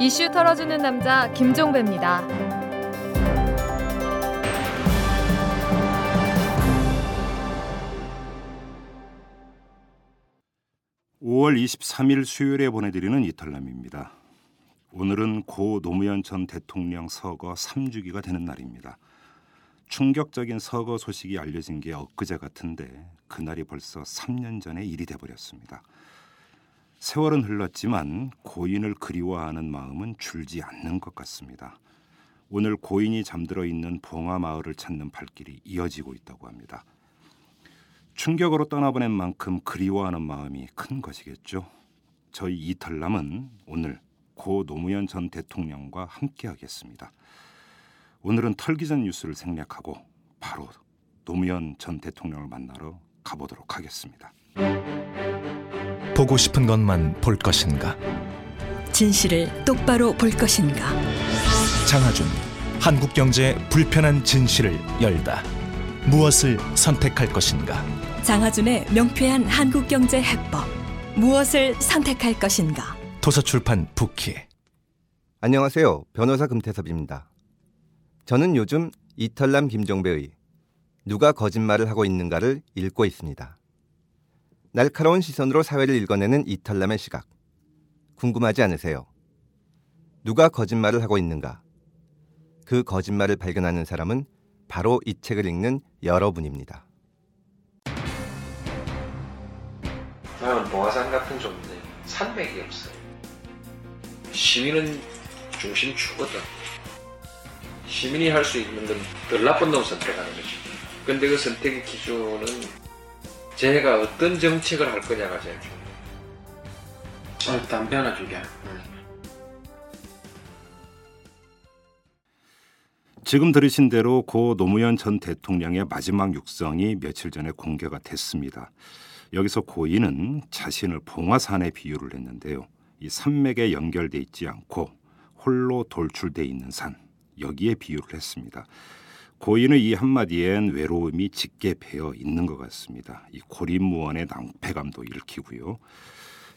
이슈 털어주는 남자 김종배입니다. 5월 23일 수요일에 보내드리는 이탈남입니다. 오늘은 고 노무현 전 대통령 서거 3주기가 되는 날입니다. 충격적인 서거 소식이 알려진 게 엊그제 같은데 그날이 벌써 3년 전의 일이 돼버렸습니다. 세월은 흘렀지만 고인을 그리워하는 마음은 줄지 않는 것 같습니다. 오늘 고인이 잠들어 있는 봉화 마을을 찾는 발길이 이어지고 있다고 합니다. 충격으로 떠나보낸 만큼 그리워하는 마음이 큰 것이겠죠. 저희 이탈남은 오늘 고 노무현 전 대통령과 함께하겠습니다. 오늘은 털기전 뉴스를 생략하고 바로 노무현 전 대통령을 만나러 가보도록 하겠습니다. 보고 싶은 것만 볼 것인가? 진실을 똑바로 볼 것인가? 장하준 한국 경제의 불편한 진실을 열다. 무엇을 선택할 것인가? 장하준의 명쾌한 한국 경제 해법. 무엇을 선택할 것인가? 도서출판 부키. 안녕하세요. 변호사 금태섭입니다. 저는 요즘 이털남 김종배의 누가 거짓말을 하고 있는가를 읽고 있습니다. 날카로운 시선으로 사회를 읽어내는 이털남의 시각. 궁금하지 않으세요? 누가 거짓말을 하고 있는가? 그 거짓말을 발견하는 사람은 바로 이 책을 읽는 여러분입니다. 나는 봉화산 같은 존재, 산맥이 없어요. 시민은 중심축거든. 시민이 할 수 있는 건 덜 나쁜 놈 선택하는 거지. 근데 그 선택의 기준은 제가 어떤 정책을 할 거냐가 제일 중요해요. 어, 담배 하나 주게. 응. 지금 들으신 대로 고 노무현 전 대통령의 마지막 육성이 며칠 전에 공개가 됐습니다. 여기서 고인은 자신을 봉화산에 비유를 했는데요. 이 산맥에 연결돼 있지 않고 홀로 돌출돼 있는 산 여기에 비유를 했습니다. 고인의 이 한마디엔 외로움이 짙게 배어 있는 것 같습니다. 이 고립무원의 낭패감도 일으키고요.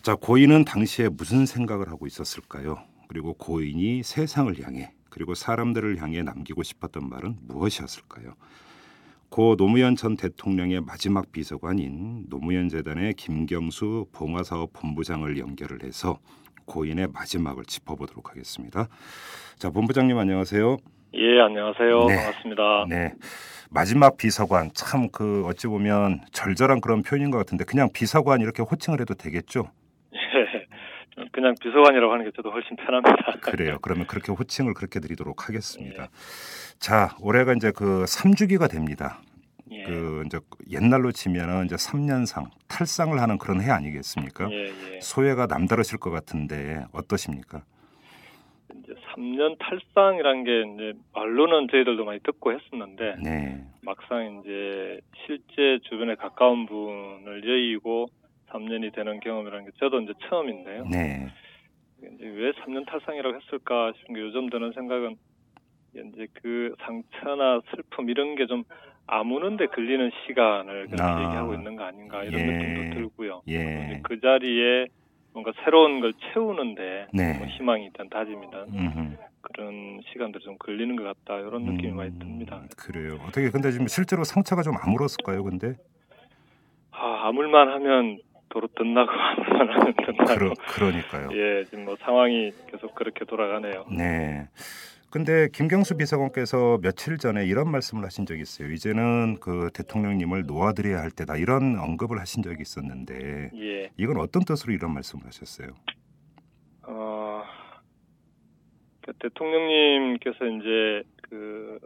자, 고인은 당시에 무슨 생각을 하고 있었을까요? 그리고 고인이 세상을 향해 그리고 사람들을 향해 남기고 싶었던 말은 무엇이었을까요? 고 노무현 전 대통령의 마지막 비서관인 노무현 재단의 김경수 봉화사업 본부장을 연결을 해서 고인의 마지막을 짚어보도록 하겠습니다. 자, 본부장님 안녕하세요. 예, 안녕하세요. 네. 반갑습니다. 네. 마지막 비서관 참 그 어찌 보면 절절한 그런 표현인 것 같은데 그냥 비서관 이렇게 호칭을 해도 되겠죠? 예, 그냥 비서관이라고 하는 게 저도 훨씬 편합니다. 그래요. 그러면 그렇게 호칭을 그렇게 드리도록 하겠습니다. 예. 자, 올해가 이제 그 3주기가 됩니다. 예, 그 이제 옛날로 치면은 이제 3년상 탈상을 하는 그런 해 아니겠습니까? 예, 예. 소외가 남다르실 것 같은데 어떠십니까? 이제 3년 탈상이란 게 이제 말로는 저희들도 많이 듣고 했었는데 네. 막상 이제 실제 주변에 가까운 분을 여의고 3년이 되는 경험이라는 게 저도 이제 처음인데요. 네. 이제 왜 3년 탈상이라고 했을까 싶은 게 요즘 드는 생각은 이제 그 상처나 슬픔 이런 게 좀 아무는데 걸리는 시간을 그냥 아. 얘기하고 있는 거 아닌가 이런 예. 느낌도 들고요. 예. 그 자리에 뭔가 새로운 걸 채우는데 네. 뭐 희망이든 다짐이든 음흠. 그런 시간들이 좀 걸리는 것 같다 이런 느낌이 음, 많이 듭니다. 그래요. 어떻게 근데 지금 실제로 상처가 좀 아물었을까요? 근데 아, 아물만 하면 도로 덧나고 아물만 하면 덧나고 그러, 그러니까요. 예 지금 뭐 상황이 계속 그렇게 돌아가네요. 네. 근데 김경수 비서관께서 며칠 전에 이런 말씀을 하신 적이 있어요. 이제는 그 대통령님을 놓아드려야 할 때다 이런 언급을 하신 적이 있었는데 예. 이건 어떤 뜻으로 이런 말씀을 하셨어요? 어, 그 대통령님께서 이제 그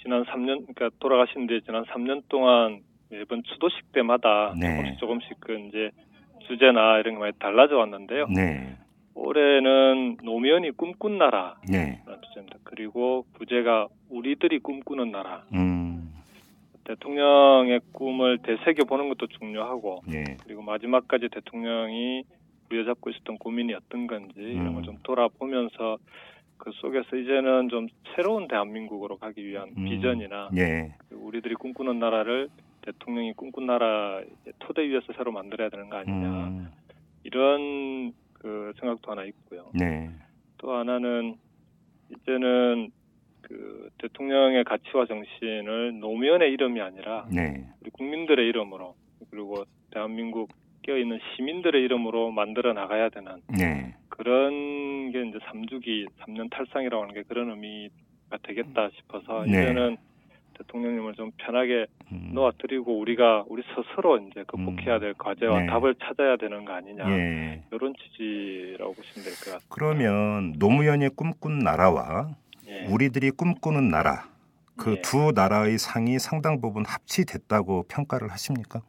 지난 3년, 그러니까 돌아가신 뒤에 지난 3년 동안 매번 추도식 때마다 네. 조금씩 조금씩 그 이제 주제나 이런 게 많이 달라져 왔는데요. 네. 올해는 노무현이 꿈꾼 나라라는 네. 주제입니다. 그리고 부제가 우리들이 꿈꾸는 나라. 음. 대통령의 꿈을 되새겨 보는 것도 중요하고 네. 그리고 마지막까지 대통령이 부여잡고 있었던 고민이 어떤 건지 이런 음. 걸좀 돌아보면서 그 속에서 이제는 좀 새로운 대한민국으로 가기 위한 음. 비전이나 예. 우리들이 꿈꾸는 나라를 대통령이 꿈꾼 나라 토대 위에서 새로 만들어야 되는 거 아니냐 음. 이런 그 생각도 하나 있고요. 네. 또 하나는 이제는 그 대통령의 가치와 정신을 노무현의 이름이 아니라 네. 우리 국민들의 이름으로 그리고 대한민국 깨어있는 시민들의 이름으로 만들어 나가야 되는 네. 그런 게 이제 3주기 3년 탈상이라고 하는 게 그런 의미가 되겠다 싶어서 네. 이제는 대통령님을 좀 편하게 음. 놓아드리고 우리가 우리 스스로 이제 극복해야 될 과제와 네. 답을 찾아야 되는 거 아니냐 예. 이런 취지라고 보시면 될 것 같습니다. 그러면 노무현이 꿈꾼 나라와 예. 우리들이 꿈꾸는 나라 그 예. 두 나라의 상이 상당 부분 합치됐다고 평가를 하십니까?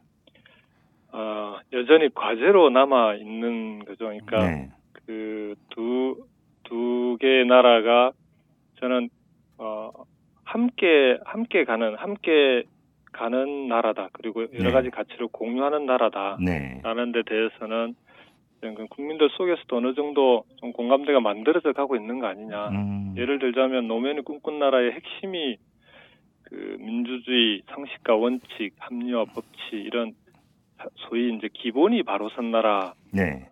어, 여전히 과제로 남아 있는 거죠. 그러니까 네. 그두 두 개의 나라가 저는 어 함께 함께 가는 함께 가는 나라다. 그리고 여러 네. 가지 가치를 공유하는 나라다. 네. 라는 데 대해서는 국민들 속에서도 어느 정도 좀 공감대가 만들어져 가고 있는 거 아니냐. 음. 예를 들자면 노무현이 꿈꾼 나라의 핵심이 그 민주주의 상식과 원칙, 합리화 법치 이런 소위 이제 기본이 바로 선 나라가 네.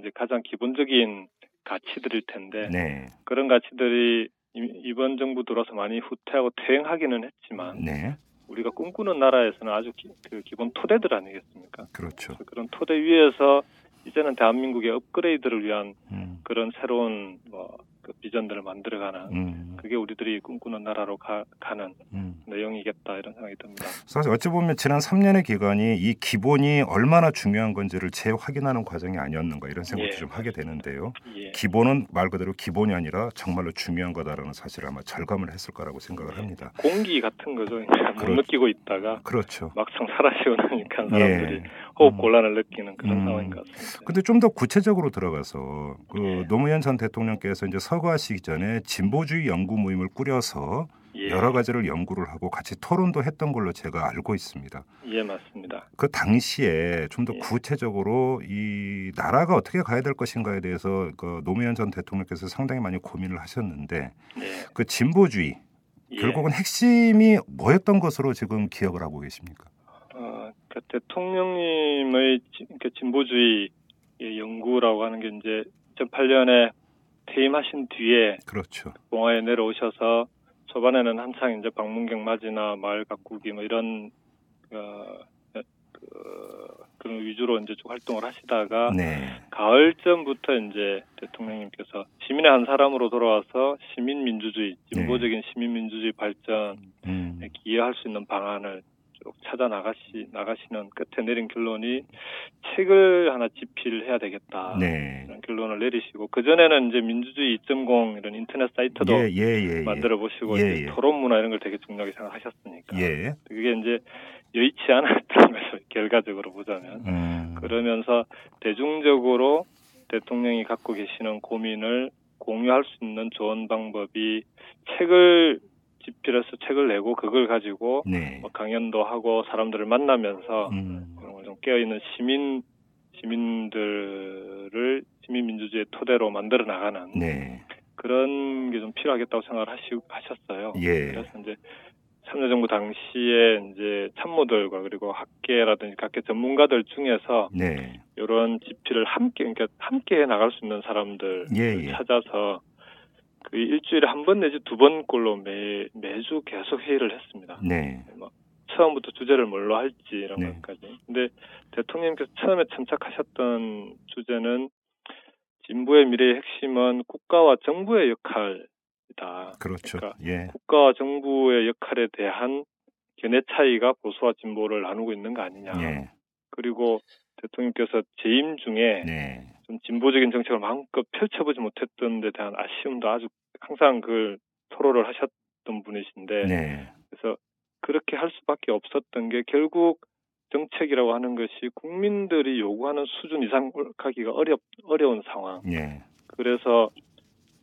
이제 가장 기본적인 가치들일 텐데 네. 그런 가치들이 이- 이번 정부 들어서 많이 후퇴하고 퇴행하기는 했지만 네. 우리가 꿈꾸는 나라에서는 아주 기, 그 기본 토대들 아니겠습니까? 그렇죠. 그런 토대 위에서 이제는 대한민국의 업그레이드를 위한 음. 그런 새로운 뭐 그 비전들을 만들어가는 음. 그게 우리들이 꿈꾸는 나라로 가, 는 음. 내용이겠다 이런 생각이 듭니다. 사실 어찌 보면 지난 3년의 기간이 이 기본이 얼마나 중요한 건지를 재확인하는 과정이 아니었는가 이런 생각도 예. 좀 하게 되는데요. 예. 기본은 말 그대로 기본이 아니라 정말로 중요한 거다라는 사실을 아마 절감을 했을 거라고 생각을 합니다. 공기 같은 거죠. 그러니까 못 그렇- 느끼고 있다가 그렇죠. 막상 사라지고 나니까 사람들이 예. 호흡 음. 곤란을 느끼는 그런 음. 상황인 것 같습니다. 근데 좀 더 구체적으로 들어가서 그 예. 노무현 전 대통령께서 이제 서거하시기 전에 진보주의 연구 모임을 꾸려서 예. 여러 가지를 연구를 하고 같이 토론도 했던 걸로 제가 알고 있습니다. 예, 맞습니다. 그 당시에 좀더 예. 구체적으로 이 나라가 어떻게 가야 될 것인가에 대해서 그 노무현 전 대통령께서 상당히 많이 고민을 하셨는데 예. 그 진보주의 예. 결국은 핵심이 뭐였던 것으로 지금 기억을 하고 계십니까? 어, 그 대통령님의 진- 그 진보주의 연구라고 하는 게 이제 2008년에 퇴임하신 뒤에 그렇죠. 봉화에 내려오셔서 초반에는 한창 이제 방문객 맞이나 마을 가꾸기 뭐 이런 어, 그, 그런 위주로 이제 쭉 활동을 하시다가 네. 가을쯤부터 이제 대통령님께서 시민의 한 사람으로 돌아와서 시민 민주주의, 진보적인 시민 민주주의 발전에 음. 기여할 수 있는 방안을 쭉 찾아 나가시 나가시는 끝에 내린 결론이 책을 하나 집필해야 되겠다. 네. 이런 결론을 내리시고 그 전에는 이제 민주주의 2.0 이런 인터넷 사이트도 예, 예, 예, 예. 만들어 보시고 예, 이제 예. 토론 문화 이런 걸 되게 중요하게 생각하셨으니까 예. 그게 이제 여의치 않았던 거죠 결과적으로 보자면 음. 그러면서 대중적으로 대통령이 갖고 계시는 고민을 공유할 수 있는 좋은 방법이 책을 집필해서 책을 내고 그걸 가지고 네. 뭐 강연도 하고 사람들을 만나면서 음. 그런 걸좀 깨어 있는 시민 시민들을 시민 민주주의 토대로 만들어 나가는 네. 그런 게 좀 필요하겠다고 생각을 하시, 하셨어요. 예. 그래서 이제 참여정부 당시에 이제 참모들과 그리고 학계라든지 각계 전문가들 중에서 네. 이런 집필을 함께 그러니까 함께 해 나갈 수 있는 사람들 예, 예. 찾아서 그 일주일에 한 번 내지 두 번꼴로 매 매주 계속 회의를 했습니다. 네. 처음부터 주제를 뭘로 할지 이런 네. 것까지. 근데 대통령께서 처음에 참착하셨던 주제는 진보의 미래의 핵심은 국가와 정부의 역할이다. 그렇죠. 그러니까 예. 국가와 정부의 역할에 대한 견해 차이가 보수와 진보를 나누고 있는 거 아니냐. 예. 그리고 대통령께서 재임 중에 네. 좀 진보적인 정책을 마음껏 펼쳐보지 못했던 데 대한 아쉬움도 아주 항상 그 토로를 하셨던 분이신데 네. 그래서 그렇게 할 수밖에 없었던 게 결국 정책이라고 하는 것이 국민들이 요구하는 수준 이상 가기가 어렵 어려운 상황. 예. 그래서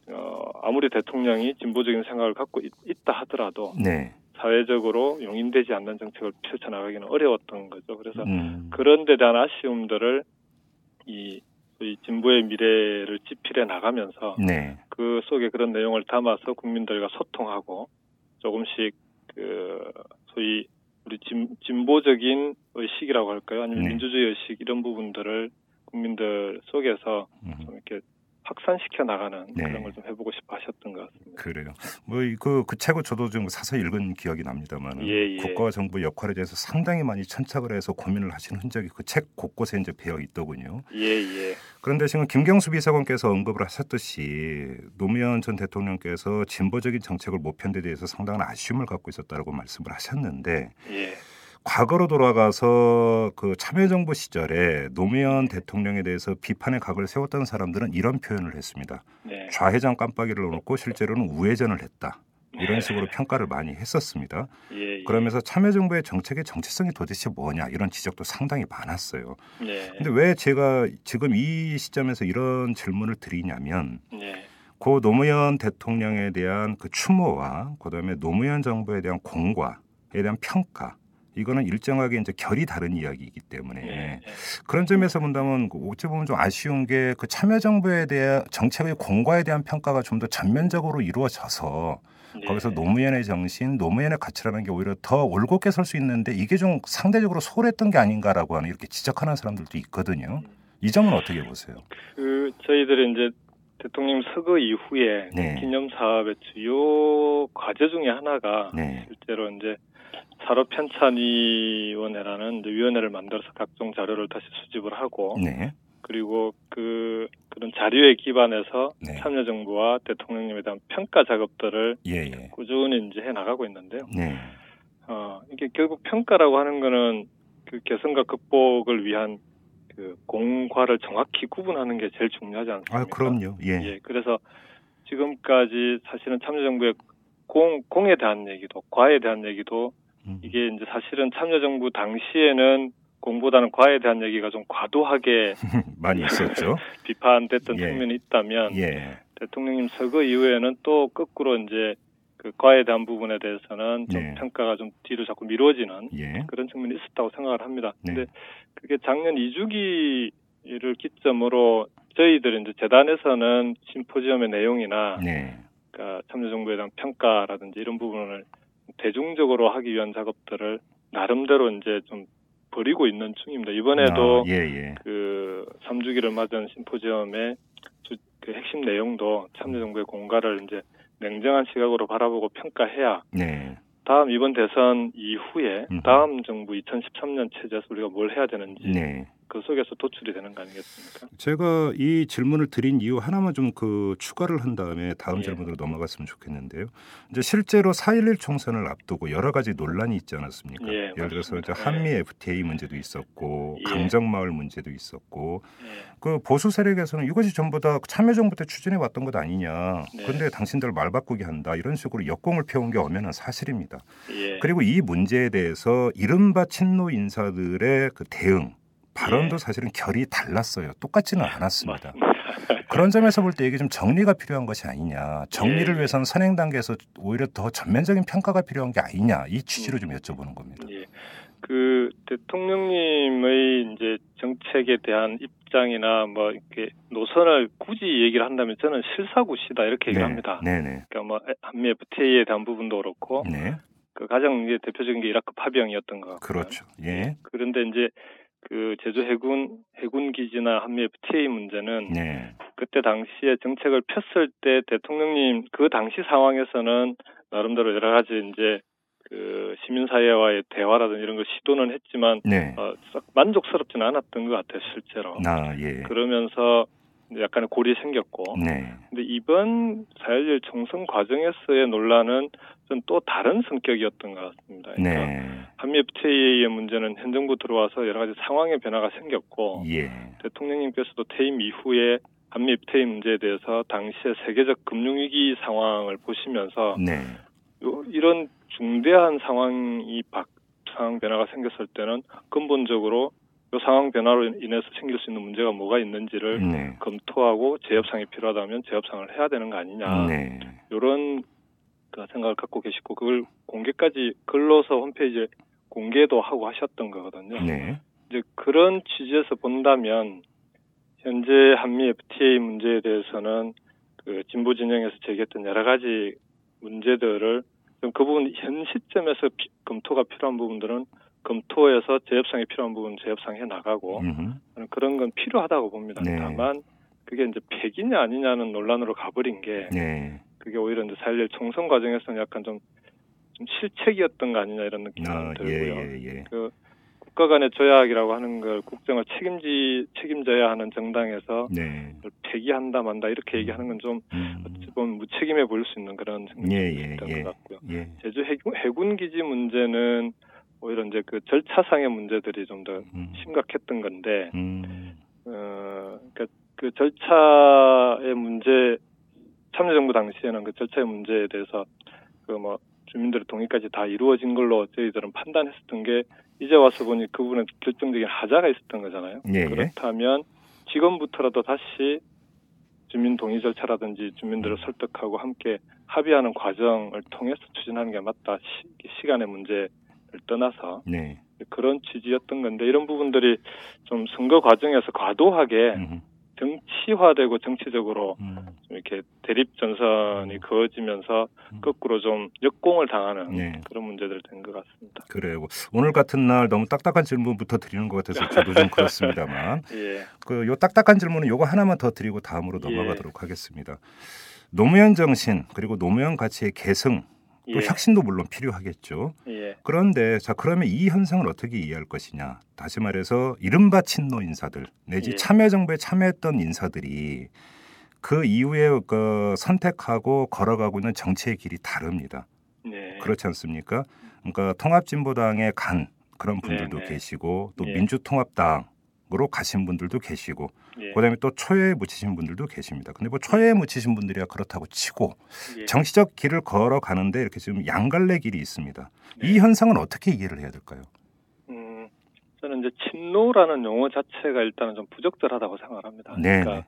어, 아무리 대통령이 진보적인 생각을 갖고 있, 다 하더라도 네. 사회적으로 용인되지 않는 정책을 펼쳐나가기는 어려웠던 거죠. 그래서 음. 그런 데 대한 아쉬움들을 이 소위 진보의 미래를 집필해 나가면서 네. 그 속에 그런 내용을 담아서 국민들과 소통하고 조금씩 그 소위 우리 진, 진보적인 의식이라고 할까요? 아니면 네. 민주주의 의식 이런 부분들을 국민들 속에서 음. 좀 이렇게 확산시켜 나가는 네. 그런 걸 좀 해보고 싶어 하셨던 것 같습니다. 그래요. 뭐그 그 책을 저도 좀 사서 읽은 기억이 납니다만 예, 예. 국가와 정부 역할에 대해서 상당히 많이 천착을 해서 고민을 하시는 흔적이 그 책 곳곳에 이제 배어 있더군요. 예, 예. 그런데 지금 김경수 비서관께서 언급을 하셨듯이 노무현 전 대통령께서 진보적인 정책을 못 편 데 대해서 상당한 아쉬움을 갖고 있었다고 말씀을 하셨는데 예. 과거로 돌아가서 그 참여정부 시절에 노무현 대통령에 대해서 비판의 각을 세웠던 사람들은 이런 표현을 했습니다. 네. 좌회전 깜빡이를 넣어놓고 실제로는 우회전을 했다. 이런 식으로 평가를 많이 했었습니다. 예, 예. 그러면서 참여정부의 정책의 정체성이 도대체 뭐냐 이런 지적도 상당히 많았어요. 네. 근데 왜 제가 지금 이 시점에서 이런 질문을 드리냐면 네. 고 노무현 대통령에 대한 그 추모와 그다음에 노무현 정부에 대한 공과에 대한 평가 이거는 일정하게 이제 결이 다른 이야기이기 때문에 예, 예. 그런 점에서 본다면 그 어찌 보면 좀 아쉬운 게 그 참여정부에 대한 정책의 공과에 대한 평가가 좀 더 전면적으로 이루어져서 예. 거기서 노무현의 정신, 노무현의 가치라는 게 오히려 더 올곧게 설 수 있는데 이게 좀 상대적으로 소홀했던 게 아닌가라고 하는 이렇게 지적하는 사람들도 있거든요. 이 점은 어떻게 보세요? 그 저희들이 이제 대통령 서거 이후에 네. 기념 사업의 주요 과제 중에 하나가 네, 실제로 이제 사로 편찬위원회라는 위원회를 만들어서 각종 자료를 다시 수집을 하고 네, 그리고 그 그런 자료에 기반해서 네. 참여 정부와 대통령님에 대한 평가 작업들을 예, 예, 꾸준히 이제 해 나가고 있는데요. 네, 어, 이게 결국 평가라고 하는 거는 그 개선과 극복을 위한 그 공과를 정확히 구분하는 게 제일 중요하지 않습니까? 아 그럼요, 예, 예, 그래서 지금까지 사실은 참여정부의 공, 공에 대한 얘기도, 과에 대한 얘기도 음. 이게 이제 사실은 참여정부 당시에는 공보다는 과에 대한 얘기가 좀 과도하게 많이 있었죠. 비판됐던 예. 측면이 있다면 예, 대통령님 서거 이후에는 또 거꾸로 이제 그 과에 대한 부분에 대해서는 좀 네. 평가가 좀 뒤로 자꾸 미뤄지는 예, 그런 측면이 있었다고 생각을 합니다. 네. 근데 그게 작년 2주기를 기점으로 저희들 이제 재단에서는 심포지엄의 내용이나 네, 그러니까 참여정부에 대한 평가라든지 이런 부분을 대중적으로 하기 위한 작업들을 나름대로 이제 좀 벌이고 있는 중입니다. 이번에도 아, 예, 예, 그 3주기를 맞은 심포지엄의 주, 그 핵심 내용도 참여정부의 공가를 이제 냉정한 시각으로 바라보고 평가해야 네, 다음 이번 대선 이후에 음흠. 다음 정부 2013년 체제에서 우리가 뭘 해야 되는지 네. 그 속에서 도출이 되는 거 아니겠습니까? 제가 이 질문을 드린 이유 하나만 좀 그 추가를 한 다음에 다음 예. 질문으로 넘어갔으면 좋겠는데요. 이제 실제로 4.11 총선을 앞두고 여러 가지 논란이 있지 않았습니까? 예, 예를 들어서 이제. 한미 FTA 문제도 있었고 예. 강정마을 문제도 있었고 예. 그 보수 세력에서는 이것이 전부 다 참여정부 때 추진해 왔던 것 아니냐. 네. 그런데 당신들 말 바꾸기 한다. 이런 식으로 역공을 펴온 게 엄연한 사실입니다. 예. 그리고 이 문제에 대해서 이른바 친노 인사들의 그 대응 발언도 예. 사실은 결이 달랐어요. 똑같지는 않았습니다. 맞습니다. 그런 점에서 볼 때 이게 좀 정리가 필요한 것이 아니냐. 정리를 예. 위해서는 선행 단계에서 오히려 더 전면적인 평가가 필요한 게 아니냐. 이 취지로 좀 여쭤보는 겁니다. 예. 그 대통령님의 이제 정책에 대한 입장이나 뭐 이렇게 노선을 굳이 얘기를 한다면 저는 실사구시다 이렇게 얘기합니다. 네, 네, 그러니까 뭐 한미 FTA에 대한 부분도 그렇고 네, 그 가장 이제 대표적인 게 이라크 파병이었던 것 같고요. 그렇죠. 예, 그런데 이제 그 제주 해군 해군 기지나 한미 FTA 문제는 네, 그때 당시에 정책을 폈을 때 대통령님 그 당시 상황에서는 나름대로 여러 가지 이제 그 시민사회와의 대화라든지 이런 걸 시도는 했지만 네. 어, 썩 만족스럽지는 않았던 것 같아요 실제로. 나 예, 그러면서 약간의 골이 생겼고. 네, 근데 이번 4.11 총선 과정에서의 논란은 좀 또 다른 성격이었던 것 같습니다. 그러니까 네, 한미 FTA의 문제는 현 정부 들어와서 여러 가지 상황의 변화가 생겼고 예, 대통령님께서도 퇴임 이후에 한미 FTA 문제에 대해서 당시의 세계적 금융위기 상황을 보시면서 네, 요- 이런 중대한 상황이 박, 상황 변화가 생겼을 때는 근본적으로 이 상황 변화로 인해서 생길 수 있는 문제가 뭐가 있는지를 네, 검토하고 재협상이 필요하다면 재협상을 해야 되는 거 아니냐. 네, 이런 그 생각을 갖고 계시고 그걸 공개까지 글로서 홈페이지에 공개도 하고 하셨던 거거든요. 네, 이제 그런 취지에서 본다면 현재 한미 FTA 문제에 대해서는 그 진보 진영에서 제기했던 여러 가지 문제들을 좀그 부분 현 시점에서 피- 검토가 필요한 부분들은 검토해서 재협상이 필요한 부분 재협상해 나가고 음흠. 그런 건 필요하다고 봅니다. 네. 다만 그게 이제 폐기냐 아니냐는 논란으로 가버린 게 네. 그게 오히려 이제 4.11 총선 과정에서는 약간 좀, 좀 실책이었던 거 아니냐 이런 느낌이 아, 들고요. 예, 예, 예. 그 국가 간의 조약이라고 하는 걸 국정을 책임지 책임져야 하는 정당에서 네. 폐기한다 만다 이렇게 얘기하는 건좀 음. 어찌 보면 무책임해 보일 수 있는 그런 생각이 예, 예, 있던 예. 것 같고요. 예. 제주 해군, 해군 기지 문제는 오히려 이제 그 절차상의 문제들이 좀더 음. 심각했던 건데 음. 어, 그러니까 그 절차의 문제 참여정부 당시에는 그 절차의 문제에 대해서 그 뭐 주민들의 동의까지 다 이루어진 걸로 저희들은 판단했었던 게 이제 와서 보니 그 부분에 결정적인 하자가 있었던 거잖아요. 예, 예. 그렇다면 지금부터라도 다시 주민 동의 절차라든지 주민들을 설득하고 함께 합의하는 과정을 통해서 추진하는 게 맞다. 시, 간의 문제를 떠나서 네. 그런 취지였던 건데 이런 부분들이 좀 선거 과정에서 과도하게 음. 정치화되고 정치적으로 음. 좀 이렇게 대립 전선이 그어지면서 음. 거꾸로 좀 역공을 당하는 네. 그런 문제들이 된것 같습니다. 그래요. 오늘 같은 날 너무 딱딱한 질문부터 드리는 것 같아서 저도 좀 그렇습니다만 예, 그요 딱딱한 질문은 요거 하나만 더 드리고 다음으로 예. 넘어가도록 하겠습니다. 노무현 정신 그리고 노무현 가치의 계승 또 예, 혁신도 물론 필요하겠죠. 예, 그런데 자 그러면 이 현상을 어떻게 이해할 것이냐? 다시 말해서 이른바 친노 인사들 내지 예. 참여 정부에 참여했던 인사들이 그 이후에 그 선택하고 걸어가고 있는 정치의 길이 다릅니다. 네, 그렇지 않습니까? 그러니까 통합진보당에 간 그런 분들도 네, 네. 계시고 또 예. 민주통합당 으로 가신 분들도 계시고 예, 그다음에 또 초예에 묻히신 분들도 계십니다. 근데 뭐 초예에 묻히신 분들이야 그렇다고 치고 예. 정치적 길을 걸어가는데 이렇게 지금 양갈래 길이 있습니다. 네. 이 현상은 어떻게 이해를 해야 될까요? 음, 저는 이제 친노라는 용어 자체가 일단은 좀 부적절하다고 생각을 합니다. 네. 그러니까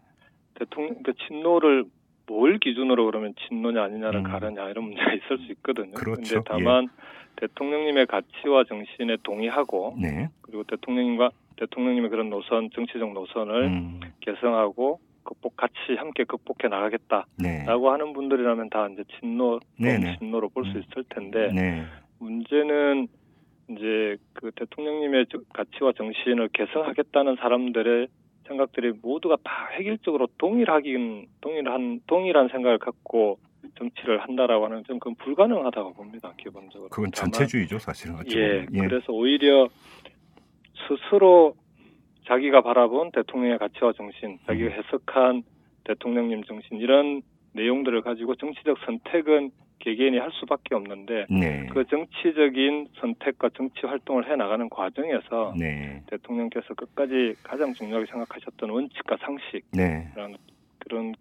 대통령 그 친노를 뭘 기준으로 그러면 친노냐 아니냐를 음. 가르냐 이런 문제가 있을 수 있거든요. 그렇죠. 근데 다만 대통령님의 가치와 정신에 동의하고 네. 그리고 대통령님과 대통령님의 그런 노선 정치적 노선을 음, 개성하고 극복 같이 함께 극복해 나가겠다라고 네. 하는 분들이라면 다 이제 친노 네네. 친노로 볼수 음. 있을 텐데 네. 문제는 이제 그 대통령님의 저- 가치와 정신을 개성하겠다는 사람들의 생각들이 모두가 다 획일적으로 동일하긴 동일한 동일한 생각을 갖고 정치를 한다라고 하는 좀 그건 불가능하다고 봅니다 기본적으로. 그건 전체주의죠, 사실은. 예, 보면. 그래서 오히려 스스로 자기가 바라본 대통령의 가치와 정신, 자기가 음. 해석한 대통령님 정신 이런 내용들을 가지고 정치적 선택은 개개인이 할 수밖에 없는데 네. 그 정치적인 선택과 정치 활동을 해 나가는 과정에서 네. 대통령께서 끝까지 가장 중요하게 생각하셨던 원칙과 상식 네. 그런 그런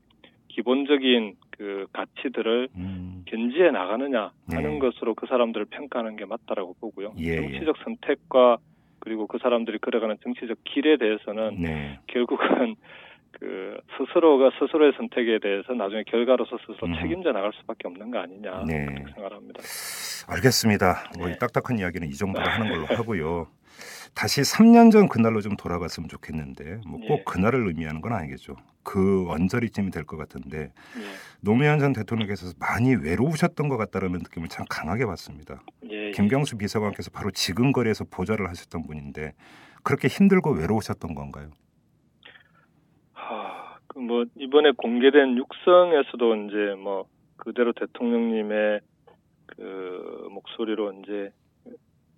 기본적인 그 가치들을 음, 견지해 나가느냐 하는 네. 것으로 그 사람들을 평가하는 게 맞다라고 보고요. 예, 정치적 선택과 그리고 그 사람들이 걸어가는 정치적 길에 대해서는 네. 결국은 그 스스로가 스스로의 선택에 대해서 나중에 결과로서 스스로 음. 책임져 나갈 수밖에 없는 거 아니냐 네. 그렇게 생각합니다. 알겠습니다. 뭐 네. 이 딱딱한 이야기는 이 정도로 하는 걸로 하고요. 다시 3년 전 그날로 좀 돌아갔으면 좋겠는데 뭐꼭 예. 그날을 의미하는 건 아니겠죠. 그 언저리쯤이 될 것 같은데 예, 노무현 전 대통령께서 많이 외로우셨던 것 같다라는 느낌을 참 강하게 받습니다. 예, 예. 김경수 비서관께서 바로 지금 거리에서 보좌를 하셨던 분인데 그렇게 힘들고 외로우셨던 건가요? 하, 그 뭐 이번에 공개된 육성에서도 이제 뭐 그대로 대통령님의 그 목소리로 이제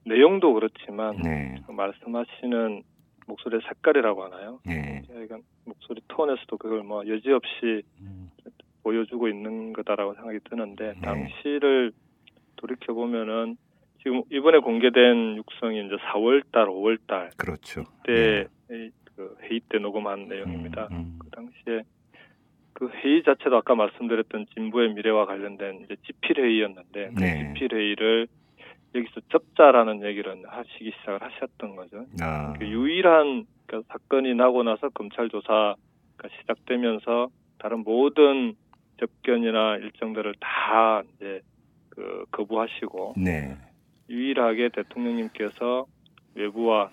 내용도 그렇지만 네, 그 말씀하시는 목소리의 색깔이라고 하나요? 네, 목소리 톤에서도 그걸 뭐 여지없이 음, 보여주고 있는 거다라고 생각이 드는데 네. 당시를 돌이켜 보면은 지금 이번에 공개된 육성이 이제 4월달, 5월달 그렇죠. 때그 회의 때 녹음한 내용입니다. 음, 음. 그 당시에 그 회의 자체도 아까 말씀드렸던 진보의 미래와 관련된 이제 지필 회의였는데 그 네. 지필 회의를 여기서 접자라는 얘기를 하시기 시작을 하셨던 거죠. 아, 그 유일한 그 사건이 나고 나서 검찰 조사가 시작되면서 다른 모든 접견이나 일정들을 다 이제 그 거부하시고 네, 유일하게 대통령님께서 외부와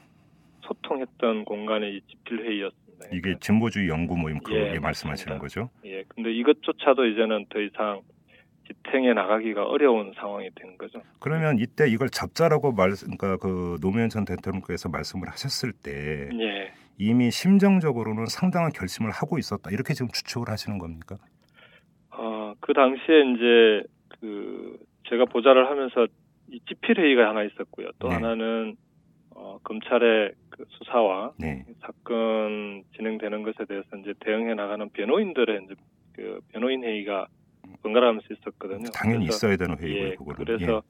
소통했던 공간의 이 집필 회의였습니다. 이게 진보주의 연구 모임 그거 예, 말씀하시는. 거죠? 예, 근데 이것조차도 이제는 더 이상 지탱해 나가기가 어려운 상황이 된 거죠. 그러면 이때 이걸 잡자라고 말, 그러니까 그 노무현 전 대통령께서 말씀을 하셨을 때 예, 이미 심정적으로는 상당한 결심을 하고 있었다 이렇게 지금 추측을 하시는 겁니까? 어, 그 당시에 이제 그 제가 보좌를 하면서 이 지필 회의가 하나 있었고요. 또 네. 하나는 어, 검찰의 그 수사와 네. 사건 진행되는 것에 대해서 이제 대응해 나가는 변호인들의 이제 그 변호인 회의가 번갈아가면서 있었거든요. 당연히 그래서 있어야 되는 회의고요. 예, 그거는. 그래서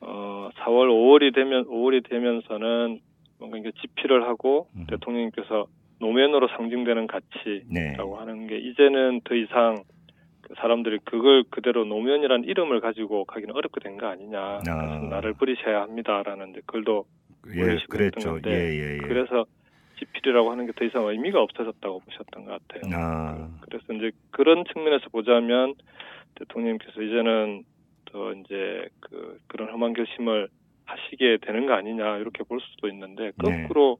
어 4월 5월이 되면 5월이 되면서는 뭔가 이게 집필을 하고 음. 대통령님께서 노무현으로 상징되는 예. 네. 가치라고 하는 게 이제는 더 이상 그 사람들이 그걸 그대로 노무현이라는 이름을 가지고 가기는 어렵게 된 거 아니냐. 아. 나를 버리셔야 합니다라는 이제 글도 예, 올리시고 그랬죠. 예, 예, 예. 그래서 집필이라고 하는 게 더 이상 의미가 없어졌다고 보셨던 것 같아요. 아, 그래서 이제 그런 측면에서 보자면 대통령님께서 이제는 더 이제 그 그런 험한 결심을 하시게 되는 거 아니냐 이렇게 볼 수도 있는데 네. 거꾸로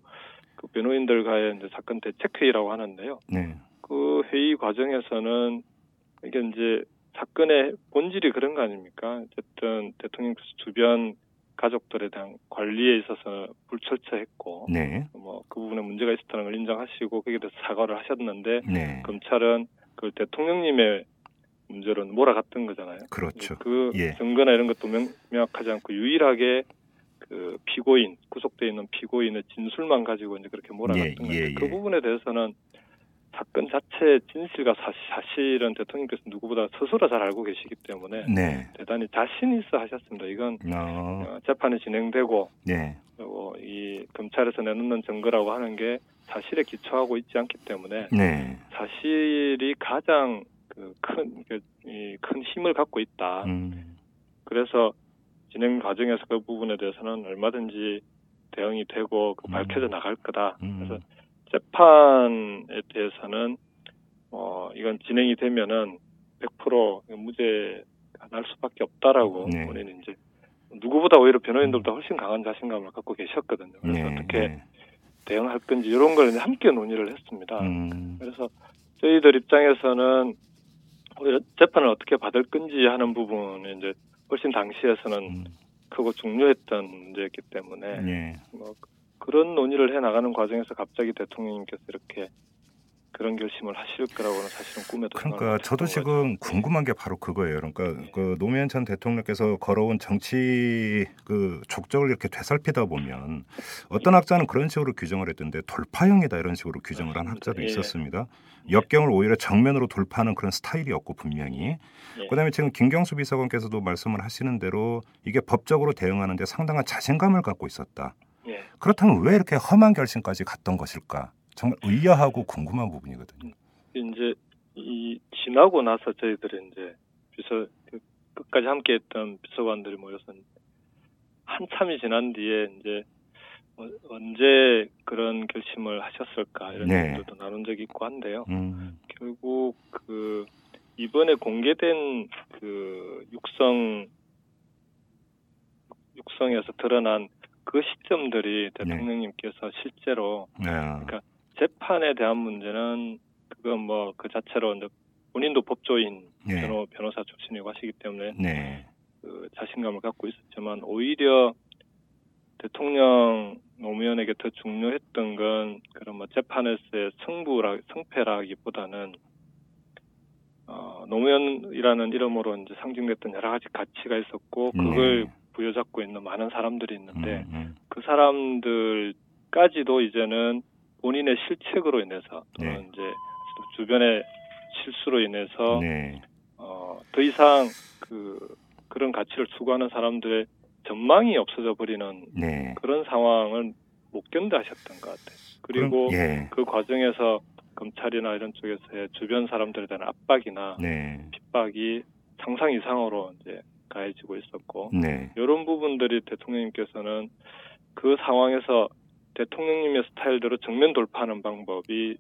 그 변호인들과의 이제 사건 대책 회의라고 하는데요. 네. 그 회의 과정에서는 이게 이제 사건의 본질이 그런 거 아닙니까? 어쨌든 대통령께서 주변 가족들에 대한 관리에 있어서 불철저했고 네. 뭐그 부분에 문제가 있었다는 걸 인정하시고 거기에 대해서 사과를 하셨는데 네. 검찰은 그 대통령님의 문제로 몰아갔던 거잖아요. 그렇죠. 그 예. 증거나 이런 것도 명, 명확하지 않고 유일하게 그 피고인 구속돼 있는 피고인의 진술만 가지고 이제 그렇게 몰아갔던 예, 건데 예, 그 예. 부분에 대해서는 사건 자체의 진실과 사실, 사실 은 대통령께서 누구보다 스스로 잘 알고 계시기 때문에 네. 대단히 자신 있어 하셨습니다. 이건 어, 어, 재판이 진행되고 네. 그리고 이 검찰에서 내놓는 증거라고 하는 게 사실에 기초하고 있지 않기 때문에 네. 사실이 가장 그 그큰큰 힘을 갖고 있다. 음, 그래서 진행 과정에서 그 부분에 대해서는 얼마든지 대응이 되고 그 음. 밝혀져 나갈 거다. 음. 그래서 재판에 대해서는 어 이건 진행이 되면은 100% 무죄가 날 수밖에 없다라고 네. 본인은 이제 누구보다 오히려 변호인들보다 훨씬 강한 자신감을 갖고 계셨거든요. 그래서 네. 어떻게 네. 대응할 건지 이런 걸 이제 함께 논의를 했습니다. 음, 그래서 저희들 입장에서는 오히려 재판을 어떻게 받을 건지 하는 부분이 이제 훨씬 당시에서는 음, 크고 중요했던 문제였기 때문에 네. 뭐 그런 논의를 해 나가는 과정에서 갑자기 대통령님께서 이렇게 그런 결심을 하실 거라고는 사실은 꿈에도 그러니까 저도 지금 궁금한 게 바로 그거예요. 그러니까 그 노무현 전 대통령께서 걸어온 정치 그 족적을 이렇게 되살피다 보면 어떤 학자는 그런 식으로 규정을 했던데 돌파형이다 이런 식으로 규정을 한 맞습니다. 학자도 예. 있었습니다. 역경을 오히려 정면으로 돌파하는 그런 스타일이었고 분명히. 예. 그다음에 지금 김경수 비서관께서도 말씀을 하시는 대로 이게 법적으로 대응하는데 상당한 자신감을 갖고 있었다. 예. 그렇다면 왜 이렇게 험한 결심까지 갔던 것일까? 정말 의아하고 궁금한 부분이거든요. 이제 이 지나고 나서 저희들이 이제 비서 그 끝까지 함께했던 비서관들이 모여서 한참이 지난 뒤에 이제 어- 언제 그런 결심을 하셨을까 이런 네. 얘기도 나눈 적이 있고 한데요. 음, 결국 그 이번에 공개된 그 육성 육성에서 드러난 그 시점들이 대통령님께서 실제로 네. 재판에 대한 문제는 그건 뭐 그 자체로 이제 본인도 법조인 네. 변호 변호사 출신이고 하시기 때문에 네. 그 자신감을 갖고 있었지만 오히려 대통령 노무현에게 더 중요했던 건 그런 뭐 재판에서의 승부라 승패라기보다는 어, 노무현이라는 이름으로 이제 상징됐던 여러 가지 가치가 있었고 그걸 네. 부여잡고 있는 많은 사람들이 있는데 음, 음. 그 사람들까지도 이제는 본인의 실책으로 인해서 또는 네. 이제 주변의 실수로 인해서 네. 어, 더 이상 그 그런 가치를 추구하는 사람들의 전망이 없어져 버리는 네. 그런 상황을 못 견뎌하셨던 것 같아요. 그리고 그럼, 예. 그 과정에서 검찰이나 이런 쪽에서의 주변 사람들에 대한 압박이나 네. 핍박이 상상 이상으로 이제 가해지고 있었고 네. 이런 부분들이 대통령님께서는 그 상황에서 대통령님의 스타일대로 정면 돌파하는 방법이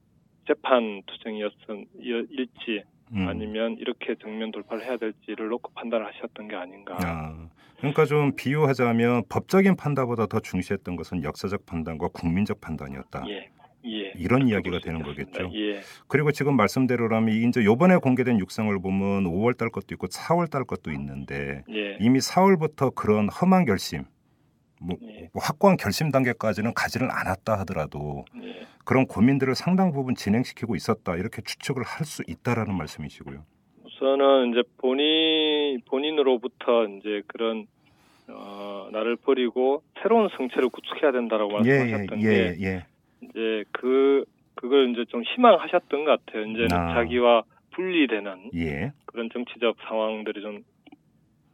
재판 투쟁이었을지 음. 아니면 이렇게 정면 돌파를 해야 될지를 놓고 판단을 하셨던 게 아닌가. 아, 그러니까 좀 비유하자면 법적인 판단보다 더 중시했던 것은 역사적 판단과 국민적 판단이었다. 예, 예. 이런 이야기가 되는 있겠습니다. 거겠죠. 예, 그리고 지금 말씀대로라면 이제 요번에 공개된 육성을 보면 5월 달 것도 있고 4월 달 것도 있는데 예, 이미 4월부터 그런 험한 결심 뭐, 예. 뭐 확고한 결심 단계까지는 가지는 않았다 하더라도 예. 그런 고민들을 상당 부분 진행시키고 있었다 이렇게 추측을 할 수 있다라는 말씀이시고요. 우선은 이제 본인 본인으로부터 이제 그런 어, 나를 버리고 새로운 성체를 구축해야 된다라고 예, 말씀하셨던 예, 게 예, 예. 이제 그 그걸 이제 좀 희망하셨던 것 같아요. 이제는 아. 자기와 분리되는 예. 그런 정치적 상황들이 좀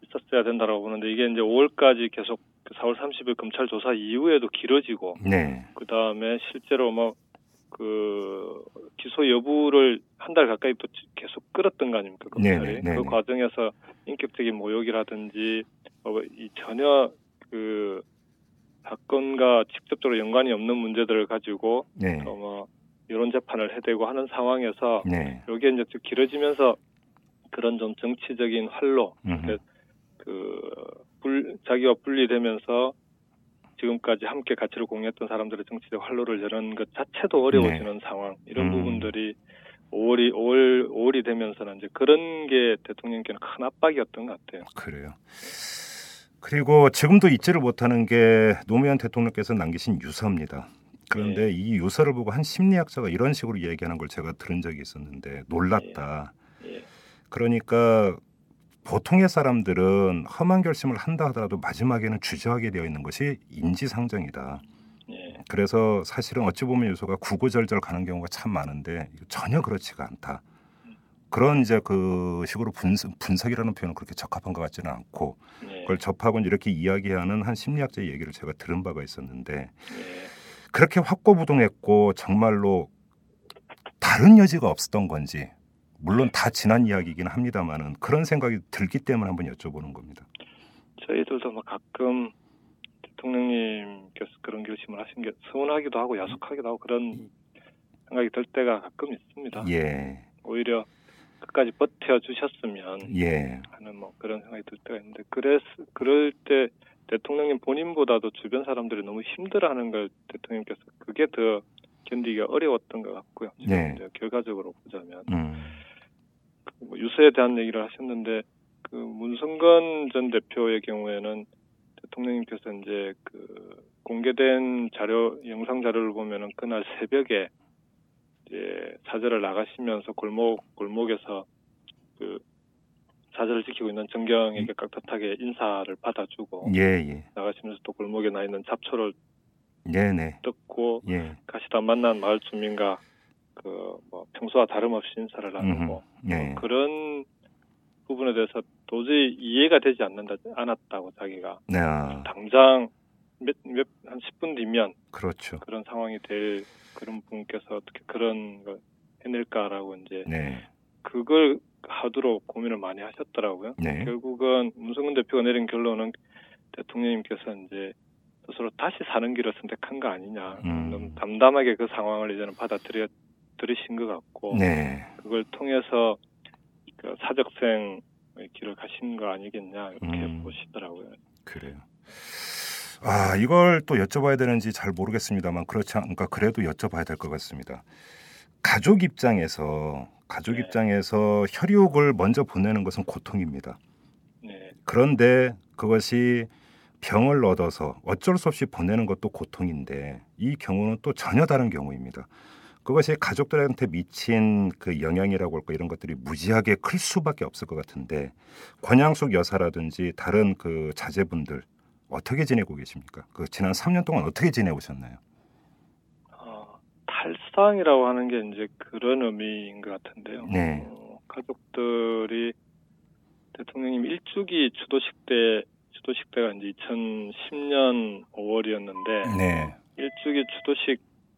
있었어야 된다라고 보는데 이게 이제 5월까지 계속 그 4월 30일 검찰 조사 이후에도 길어지고 네. 그 다음에 실제로 뭐그 기소 여부를 한 달 가까이 또 계속 끌었던 거 아닙니까 검찰이 네네, 네네. 그 과정에서 인격적인 모욕이라든지 어, 이 전혀 그 사건과 직접적으로 연관이 없는 문제들을 가지고 네. 또뭐 여론 재판을 해대고 하는 상황에서 네. 여기에 이제 좀 길어지면서 그런 좀 정치적인 활로 음흠. 그 불, 자기와 분리되면서 지금까지 함께 가치를 공유했던 사람들의 정치적 활로를 여는 것 자체도 어려워지는 상황 이런 네. 음. 부분들이 5월이 5월 5월이 되면서는 이제 그런 게 대통령께는 큰 압박이었던 것 같아요. 그래요. 그리고 지금도 잊지를 못하는 게 노무현 대통령께서 남기신 유서입니다. 그런데 이 유서를 보고 한 심리학자가 이런 식으로 얘기하는 걸 제가 들은 적이 있었는데 놀랐다. 예. 그러니까 보통의 사람들은 험한 결심을 한다 하더라도 마지막에는 주저하게 되어 있는 것이 인지상정이다. 예. 그래서 사실은 어찌 보면 요소가 구구절절 가는 경우가 참 많은데 전혀 그렇지가 않다. 그런 이제 그 식으로 분석, 분석이라는 표현은 그렇게 적합한 것 같지는 않고 예. 그걸 접하고 이렇게 이야기하는 한 심리학자의 얘기를 제가 들은 바가 있었는데 예. 그렇게 확고부동했고 정말로 다른 여지가 없었던 건지 물론 다 지난 이야기이긴 합니다만은 그런 생각이 들기 때문에 한번 여쭤보는 겁니다. 저희들도 뭐 가끔 대통령님께서 그런 결심을 하신 게 서운하기도 하고 야속하기도 하고 그런 생각이 들 때가 가끔 있습니다. 예, 오히려 끝까지 버텨 주셨으면 예, 하는 뭐 그런 생각이 들 때가 있는데 그래서 그럴 때 대통령님 본인보다도 주변 사람들이 너무 힘들어하는 걸 대통령께서 그게 더 견디기가 어려웠던 것 같고요. 지금 네. 이제 결과적으로 보자면 음, 뭐 유서에 대한 얘기를 하셨는데 그 문성건 전 대표의 경우에는 대통령님께서 이제 그 공개된 자료 영상 자료를 보면은 그날 새벽에 이제 사절을 나가시면서 골목 골목에서 그 사절을 지키고 있는 정경에게 깍듯하게 인사를 받아주고 예, 예, 나가시면서 또 골목에 나 있는 잡초를 네, 네, 뜯고 예, 가시다 만난 마을 주민과 그 뭐 평소와 다름없이 인사를 나누고 음흠, 예, 그런 부분에 대해서 도저히 이해가 되지 않는다 않았다고 자기가 네, 아, 당장 몇몇한 10분 뒤면 그렇죠. 그런 상황이 될 그런 분께서 어떻게 그런 걸 해낼까라고 이제 네, 그걸 하도록 고민을 많이 하셨더라고요. 네, 결국은 문성근 대표가 내린 결론은 대통령님께서 이제 스스로 다시 사는 길을 선택한 거 아니냐. 음. 너무 담담하게 그 상황을 이제는 받아들여 들으신 것 같고 네, 그걸 통해서 그 사적생의 길을 가신 거 아니겠냐 이렇게 음. 보시더라고요. 그래요. 아, 이걸 또 여쭤봐야 되는지 잘 모르겠습니다만 그렇지 않으니까 그래도 여쭤봐야 될 것 같습니다. 가족 입장에서 가족 네. 입장에서 혈육을 먼저 보내는 것은 고통입니다. 네, 그런데 그것이 병을 얻어서 어쩔 수 없이 보내는 것도 고통인데 이 경우는 또 전혀 다른 경우입니다. 그것이 가족들한테 미친 그 영향이라고 할까 이런 것들이 무지하게 클 수밖에 없을 것 같은데 권양숙 여사라든지 다른 그 자제분들 어떻게 지내고 계십니까? 그 지난 3년 동안 어떻게 지내오셨나요? 어, 탈상이라고 하는 게 이제 그런 의미인 것 같은데요. 네. 어, 가족들이 대통령님 일주기 추도식 때 추도식 때가 이제 2010년 5월이었는데 네, 일주기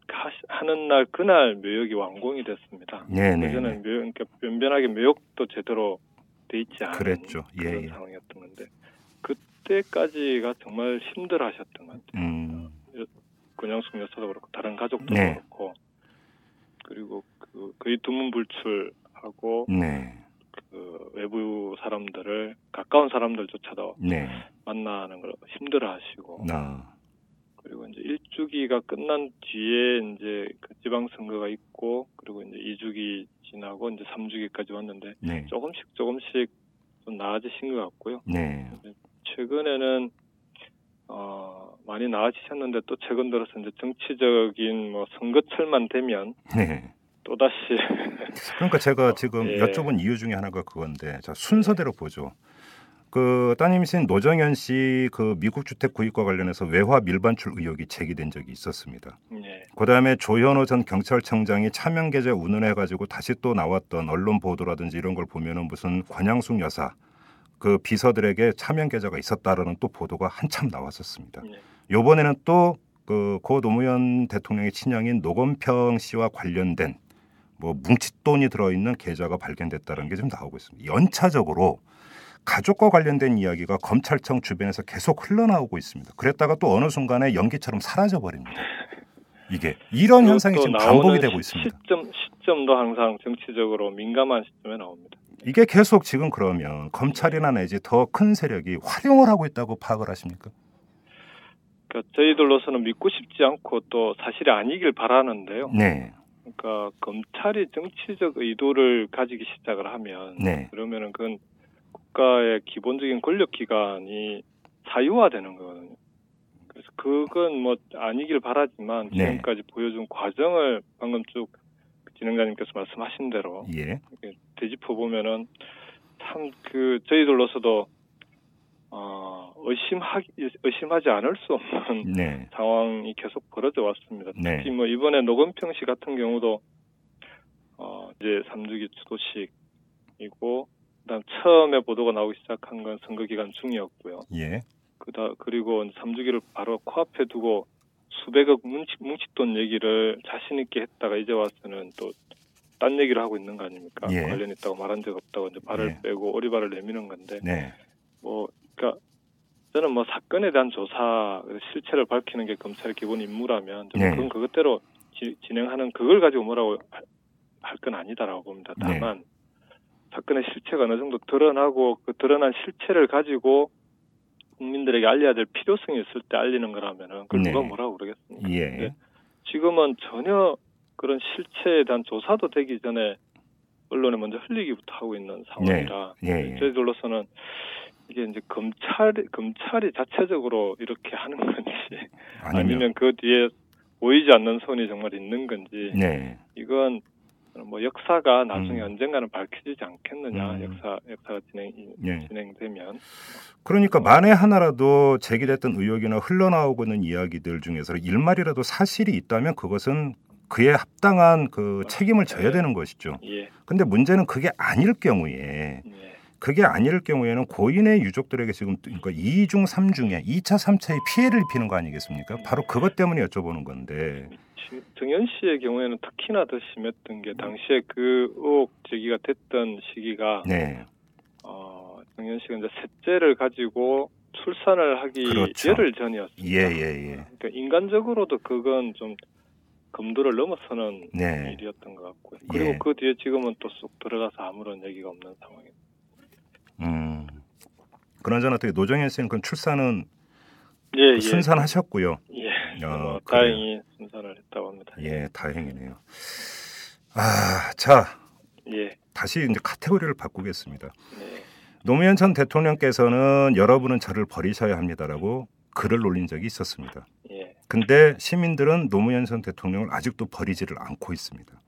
하시- 하는 날 그날 묘역이 완공이 됐습니다. 네, 네, 그전에 네. 묘, 그러니까 변변하게 묘역도 제대로 돼 있지 않은 그랬죠. 예, 그런 예. 상황이었던 건데 그 때까지가 정말 힘들어하셨던 것 같아요. 음, 권영숙 여사도 그렇고 다른 가족도 네. 그렇고. 그리고 그 거의 두문불출하고 네, 그 외부 사람들을 가까운 사람들조차도 네, 만나는 걸 힘들어하시고. 나, 그리고 이제 일주기가 끝난 뒤에 이제 그 지방선거가 있고 그리고 이제 2주기 지나고 이제 3주기까지 왔는데 네, 조금씩 조금씩 좀 나아지신 것 같고요. 네, 최근에는 어, 많이 나아지셨는데 또 최근 들어서 이제 정치적인 뭐 선거철만 되면 네. 또 다시 그러니까 제가 지금 예. 여쭤본 이유 중에 하나가 그건데 자, 순서대로 보죠. 그 따님이신 노정현 씨 그 미국 주택 구입과 관련해서 외화 밀반출 의혹이 제기된 적이 있었습니다. 예, 그다음에 조현호 전 경찰청장이 차명 계좌 운운해 가지고 다시 또 나왔던 언론 보도라든지 이런 걸 보면은 무슨 권양숙 여사 그 비서들에게 차명 계좌가 있었다라는 또 보도가 한참 나왔었습니다. 예. 요번에는 또 그고 노무현 대통령의 친형인 노건평 씨와 관련된 뭐 뭉칫돈이 들어있는 계좌가 발견됐다는 게 좀 나오고 있습니다. 연차적으로 가족과 관련된 이야기가 검찰청 주변에서 계속 흘러나오고 있습니다. 그랬다가 또 어느 순간에 연기처럼 사라져 버립니다. 이게 이런 현상이 지금 반복이 되고 시- 있습니다. 시점 시점도 항상 정치적으로 민감한 시점에 나옵니다. 이게 계속 지금 그러면 검찰이나 내지 더 큰 세력이 활용을 하고 있다고 파악을 하십니까? 그러니까 저희들로서는 믿고 싶지 않고 또 사실이 아니길 바라는데요. 네, 그러니까 검찰이 정치적 의도를 가지기 시작을 하면 네, 그러면은 그건 국가의 기본적인 권력 기관이 사유화되는 거거든요. 그래서 그건 뭐 아니길 바라지만 네. 지금까지 보여준 과정을 방금 쭉 진행자님께서 말씀하신 대로 예, 되짚어 보면은 참 그 저희들로서도 어 의심하기 의심하지 않을 수 없는 네, 상황이 계속 벌어져 왔습니다. 네. 특히 뭐 이번에 노건평 씨 같은 경우도 어 이제 3주기 추도식이고 그다음 처음에 보도가 나오기 시작한 건 선거 기간 중이었고요. 예, 그다 그리고 3주기를 바로 코앞에 두고 수백억 뭉치, 뭉칫돈 얘기를 자신 있게 했다가 이제 와서는 또 딴 얘기를 하고 있는 거 아닙니까? 예. 관련 있다고 말한 적 없다고 이제 발을 예. 빼고 오리발을 내미는 건데 네, 뭐 그러니까 저는 뭐 사건에 대한 조사 실체를 밝히는 게 검찰의 기본 임무라면 저는 네. 그건 그것대로 지- 진행하는 그걸 가지고 뭐라고 할 건 아니다라고 봅니다. 네. 다만 사건의 실체가 어느 정도 드러나고 그 드러난 실체를 가지고 국민들에게 알려야 될 필요성이 있을 때 알리는 거라면은 그걸 네. 누가 뭐라고 그러겠습니까? 예, 네. 지금은 전혀 그런 실체에 대한 조사도 되기 전에 언론에 먼저 흘리기부터 하고 있는 상황이라 예, 예. 저희들로서는 이게 이제 검찰이 검찰이 자체적으로 이렇게 하는 건지 아니면 아니면 그 뒤에 보이지 않는 손이 정말 있는 건지 네, 이건 뭐 역사가 나중에 음. 언젠가는 밝혀지지 않겠느냐 음. 역사 역사가 진행 예. 진행되면 그러니까 만에 하나라도 제기됐던 의혹이나 흘러나오고 있는 이야기들 중에서 일말이라도 사실이 있다면 그것은 그에 합당한 그 책임을 져야 되는 것이죠. 예, 근데 문제는 그게 아닐 경우에 예. 그게 아닐 경우에는 고인의 유족들에게 지금 그러니까 2중 3중에 2차 3차의 피해를 입히는 거 아니겠습니까? 바로 그것 때문에 여쭤보는 건데. 지- 정현 씨의 경우에는 특히나 더 심했던 게 당시에 그 의혹 제기가 됐던 시기가 네. 어, 정현 씨가 이제 셋째를 가지고 출산을 하기 그렇죠. 열흘 전이었습니다. 예, 예, 예. 그러니까 인간적으로도 그건 좀 검도를 넘어서는 네. 일이었던 것 같고요. 그리고 예. 그 뒤에 지금은 또 쑥 들어가서 아무런 얘기가 없는 상황입니다. 음. 그나저나 어떻게 노정현 씨는 그 출산은 예, 예. 순산하셨고요. 예. 어. 다행히 순산을 했다고 합니다. 예, 다행이네요. 아, 자, 예. 다시 이제 카테고리를 바꾸겠습니다. 네. 노무현 전 대통령께서는 여러분은 저를 버리셔야 합니다라고 글을 올린 적이 있었습니다. 예. 근데 시민들은 노무현 전 대통령을 아직도 버리지를 않고 있습니다.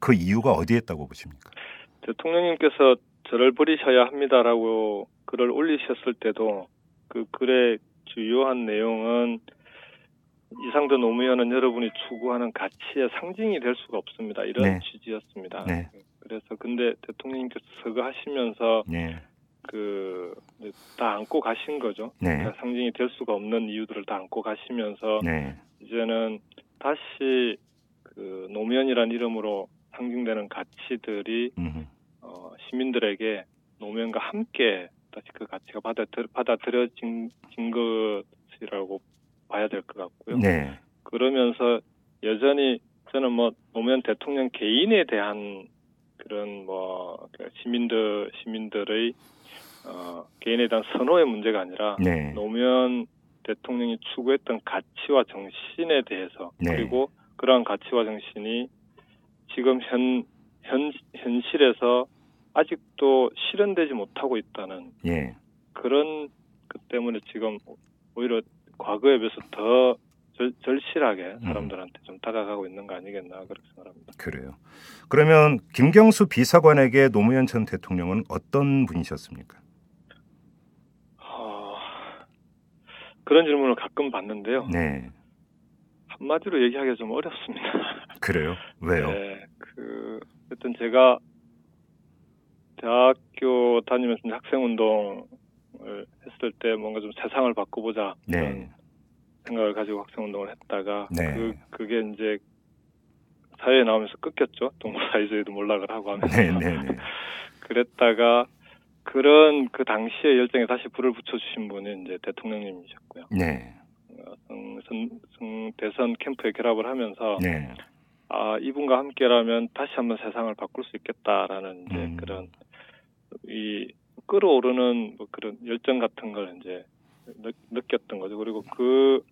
그 이유가 어디에 있다고 보십니까? 대통령님께서 저를 버리셔야 합니다라고 글을 올리셨을 때도 그 글의 주요한 내용은 이상도 노무현은 여러분이 추구하는 가치의 상징이 될 수가 없습니다. 이런 네. 취지였습니다. 네. 그래서 근데 대통령님께서 서거하시면서 네, 그다 안고 가신 거죠. 네, 그러니까 상징이 될 수가 없는 이유들을 다 안고 가시면서 네, 이제는 다시 그 노무현이란 이름으로 상징되는 가치들이 음, 어, 시민들에게 노무현과 함께 다시 그 가치가 받아들, 받아들여진 진 것이라고 봐야 될 것 같고요. 네, 그러면서 여전히 저는 뭐 노무현 대통령 개인에 대한 그런 뭐그 시민들 시민들의 어, 개인에 대한 선호의 문제가 아니라 네, 노무현 대통령이 추구했던 가치와 정신에 대해서 네. 그리고 그러한 가치와 정신이 지금 현, 현 현실에서 아직도 실현되지 못하고 있다는 예, 그런 그 때문에 지금 오히려 과거에 비해서 더 절, 절실하게 음. 사람들한테 좀 다가가고 있는 거 아니겠나 그렇게 생각합니다. 그래요. 그러면 김경수 비서관에게 노무현 전 대통령은 어떤 분이셨습니까? 어, 그런 질문을 가끔 받는데요. 네. 한마디로 얘기하기가 좀 어렵습니다. 그래요. 왜요? 네, 그 어쨌든 제가 대학교 다니면서 학생 운동을 했을 때 뭔가 좀 세상을 바꿔보자 네. 그런 생각을 가지고 학생 운동을 했다가 네. 그 그게 이제 사회에 나오면서 끊겼죠. 동물 사회주의도 몰락을 하고 하면서 네, 네, 네. 그랬다가 그런 그 당시에 열정에 다시 불을 붙여주신 분이 이제 대통령님이셨고요. 네. 어, 성, 선, 성- 대선 캠프에 결합을 하면서 네. 아 이분과 함께라면 다시 한번 세상을 바꿀 수 있겠다라는 이제 음. 그런 이 끌어오르는 뭐 그런 열정 같은 걸 이제 느, 느꼈던 거죠. 그리고 그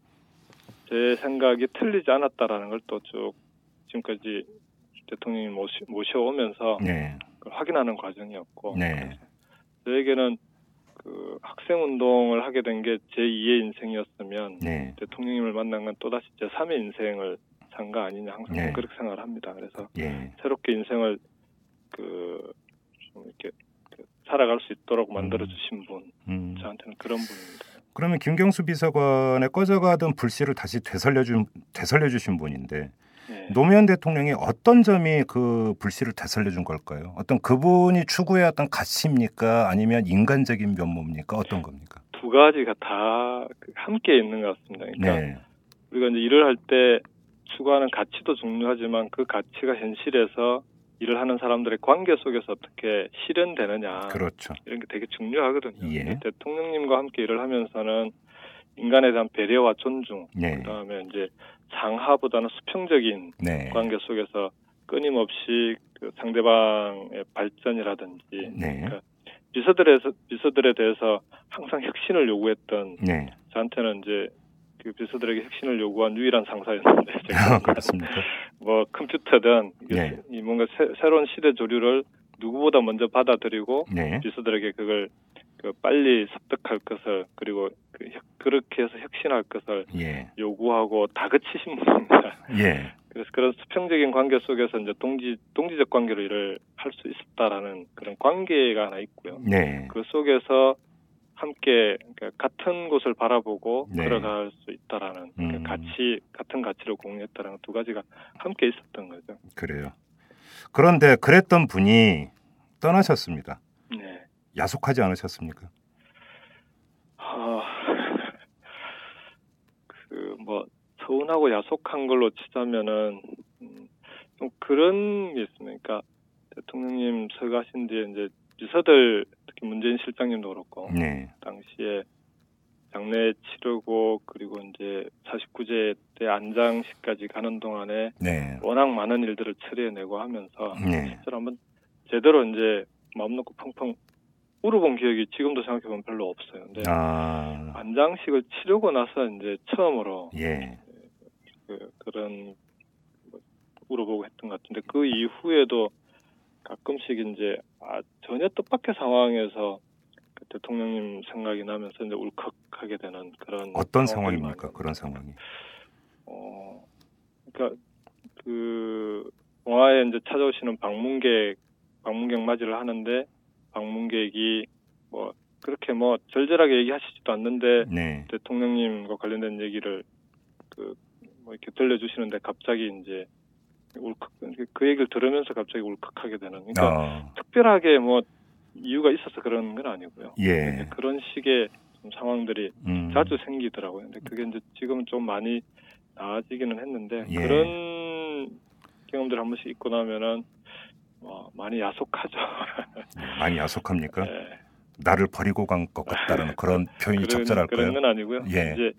제 생각이 틀리지 않았다라는 걸 또 쭉 지금까지 대통령이 모시, 모셔오면서 네. 확인하는 과정이었고 네. 저에게는 그 학생 운동을 하게 된 게 제 2의 인생이었으면 네. 대통령님을 만난 건 또다시 제 3의 인생을 산 거 아니냐 항상 네. 그렇게 생각을 합니다. 그래서 예. 새롭게 인생을 그 좀 이렇게 그 살아갈 수 있도록 만들어 주신 분 음. 저한테는 그런 분입니다. 그러면 김경수 비서관의 꺼져가던 불씨를 다시 되살려 준 되살려 주신 분인데 예. 노무현 대통령이 어떤 점이 그 불씨를 되살려 준 걸까요? 어떤 그분이 추구해왔던 가치입니까? 아니면 인간적인 면모입니까? 어떤 겁니까? 두 가지가 다그 함께 있는 것 같습니다. 그러니까 네, 우리가 이제 일을 할 때 추구하는 가치도 중요하지만 그 가치가 현실에서 일을 하는 사람들의 관계 속에서 어떻게 실현되느냐 그렇죠. 이런 게 되게 중요하거든요. 예. 대통령님과 함께 일을 하면서는 인간에 대한 배려와 존중, 네, 그다음에 이제 상하보다는 수평적인 네, 관계 속에서 끊임없이 그 상대방의 발전이라든지 네, 그러니까 비서들에서 비서들에 대해서 항상 혁신을 요구했던 네. 저한테는 이제 그 비서들에게 혁신을 요구한 유일한 상사였는데 제가 그렇습니까? 뭐 컴퓨터든 이게 네. 이 뭔가 새, 새로운 시대 조류를 누구보다 먼저 받아들이고 네, 비서들에게 그걸 그 빨리 습득할 것을 그리고 그 혁- 그렇게 해서 혁신할 것을 예, 요구하고 다그치신 분입니다. 예, 그래서 그런 수평적인 관계 속에서 이제 동지 동지적 관계로 일을 할 수 있었다라는 그런 관계가 하나 있고요. 네, 그 속에서 함께 그러니까 같은 곳을 바라보고 네. 걸어갈 수 있다라는 그 음. 가치 같은 가치를 공유했다라는 두 가지가 함께 있었던 거죠. 그래요. 그런데 그랬던 분이 떠나셨습니다. 네. 야속하지 않으셨습니까? 아, 그뭐 서운하고 야속한 걸로 치자면은 음, 좀 그런 게 있습니다. 그러니까 대통령님 서가신 뒤에 이제 비서들 특히 문재인 실장님도 그렇고 네, 당시에 장례 치르고 그리고 이제 49제 때 안장식까지 가는 동안에 네, 워낙 많은 일들을 처리해내고 하면서 네, 실제로 한번 제대로 이제 마음 놓고 펑펑 울어본 기억이 지금도 생각해보면 별로 없어요. 근데 아, 안장식을 치르고 나서 이제 처음으로 예, 그, 그런 뭐 울어보고 했던 것 같은데 그 이후에도 가끔씩 이제 아, 전혀 뜻밖의 상황에서 그 대통령님 생각이 나면서 이제 울컥하게 되는 그런 어떤 상황입니까? 그런 상황이. 어, 그러니까 그 동화에 이제 찾아오시는 방문객 방문객 맞이를 하는데 방문객이 뭐 그렇게 뭐 절절하게 얘기하시지도 않는데 네, 대통령님과 관련된 얘기를 그 뭐 이렇게 들려주시는데 갑자기 이제 울컥 그 얘기를 들으면서 갑자기 울컥하게 되는 그러니까 어, 특별하게 뭐 이유가 있어서 그런 건 아니고요. 예, 그런 식의 좀 상황들이 음, 자주 생기더라고요. 근데 그게 이제 지금은 좀 많이 나아지기는 했는데 예. 그런 경험들 한 번씩 있고 나면은 뭐 많이 야속하죠. 많이 야속합니까? 예. 나를 버리고 간 것 같다는 그런 표현이 그런, 적절할까요? 그런 건 아니고요. 예. 이제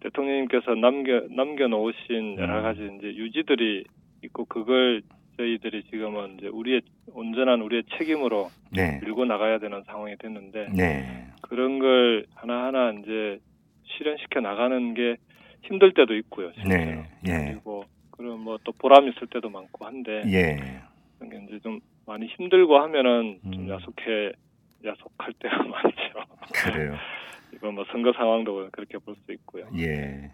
대통령님께서 남겨 남겨 놓으신 여러 음. 가지 이제 유지들이 있고 그걸 저희들이 지금은 이제 우리의 온전한 우리의 책임으로 네, 밀고 나가야 되는 상황이 됐는데 네, 그런 걸 하나하나 이제 실현시켜 나가는 게 힘들 때도 있고요. 실제로. 네, 예, 그리고 그런 뭐 또 보람 있을 때도 많고 한데 예, 이제 좀 많이 힘들고 하면은 좀 음. 야속해 야속할 때가 많죠. 그래요. 이건 뭐 선거 상황도 그렇게 볼 수 있고요. 예.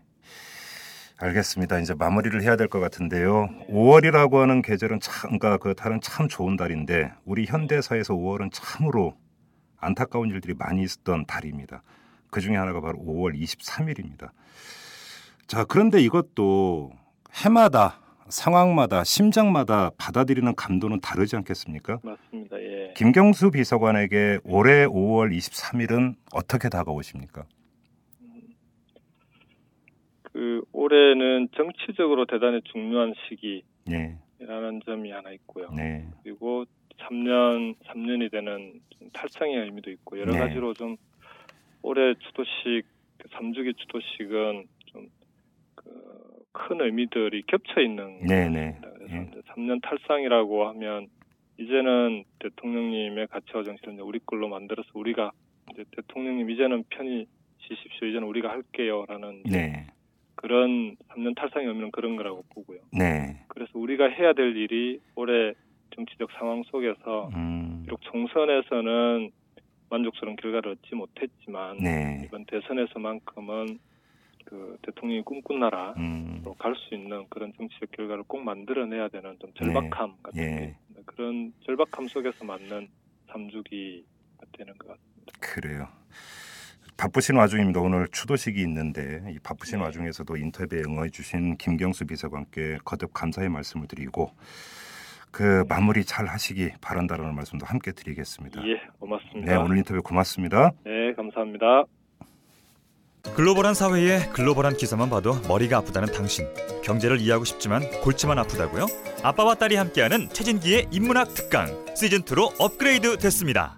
알겠습니다. 이제 마무리를 해야 될 것 같은데요. 5월이라고 하는 계절은 참, 그러니까 그 달은 참 좋은 달인데 우리 현대사에서 5월은 참으로 안타까운 일들이 많이 있었던 달입니다. 그 중에 하나가 바로 5월 23일입니다. 자, 그런데 이것도 해마다 상황마다 심정마다 받아들이는 감도는 다르지 않겠습니까? 맞습니다. 예. 김경수 비서관에게 올해 5월 23일은 어떻게 다가오십니까? 그 올해는 정치적으로 대단히 중요한 시기라는 네, 점이 하나 있고요. 네, 그리고 3년 3년이 되는 좀 탈상의 의미도 있고 여러 네. 가지로 좀 올해 추도식 3주기 추도식은 좀큰 의미들이 겹쳐 있는 네, 네. 그래서 예. 이제 3년 탈상이라고 하면 이제는 대통령님의 가치와 정신을 이제 우리 걸로 만들어서 우리가 이제 대통령님 이제는 편히 쉬십시오. 이제는 우리가 할게요라는 네, 그런 3년 탈상의 의미는 그런 거라고 보고요. 네. 그래서 우리가 해야 될 일이 올해 정치적 상황 속에서 음, 비록 총선에서는 만족스러운 결과를 얻지 못했지만 네. 이번 대선에서만큼은 그 대통령이 꿈꾼 나라로 음, 갈수 있는 그런 정치적 결과를 꼭 만들어내야 되는 좀 절박함 같은 예. 그런 절박함 속에서 맞는 3주기가 되는 것 같습니다. 그래요. 바쁘신 와중입니다. 오늘 추도식이 있는데 이 바쁘신 네. 와중에서도 인터뷰에 응해 주신 김경수 비서관께 거듭 감사의 말씀을 드리고 그 마무리 잘 하시기 바란다라는 말씀도 함께 드리겠습니다. 예, 고맙습니다. 네, 오늘 인터뷰 고맙습니다. 네, 감사합니다. 글로벌한 사회에 글로벌한 기사만 봐도 머리가 아프다는 당신. 경제를 이해하고 싶지만 골치만 아프다고요? 아빠와 딸이 함께하는 최진기의 인문학 특강 시즌 2로 업그레이드 됐습니다.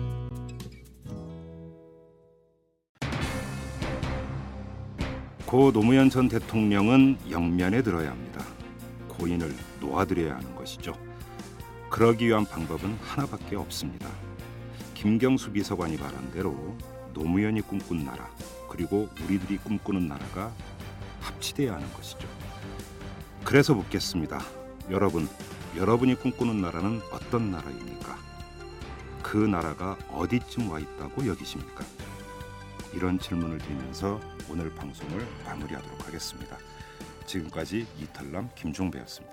고 노무현 전 대통령은 영면에 들어야 합니다. 고인을 놓아드려야 하는 것이죠. 그러기 위한 방법은 하나밖에 없습니다. 김경수 비서관이 말한 대로 노무현이 꿈꾼 나라 그리고 우리들이 꿈꾸는 나라가 합치돼야 하는 것이죠. 그래서 묻겠습니다. 여러분, 여러분이 꿈꾸는 나라는 어떤 나라입니까? 그 나라가 어디쯤 와 있다고 여기십니까? 이런 질문을 드리면서 오늘 방송을 마무리하도록 하겠습니다. 지금까지 이탈남 김종배였습니다.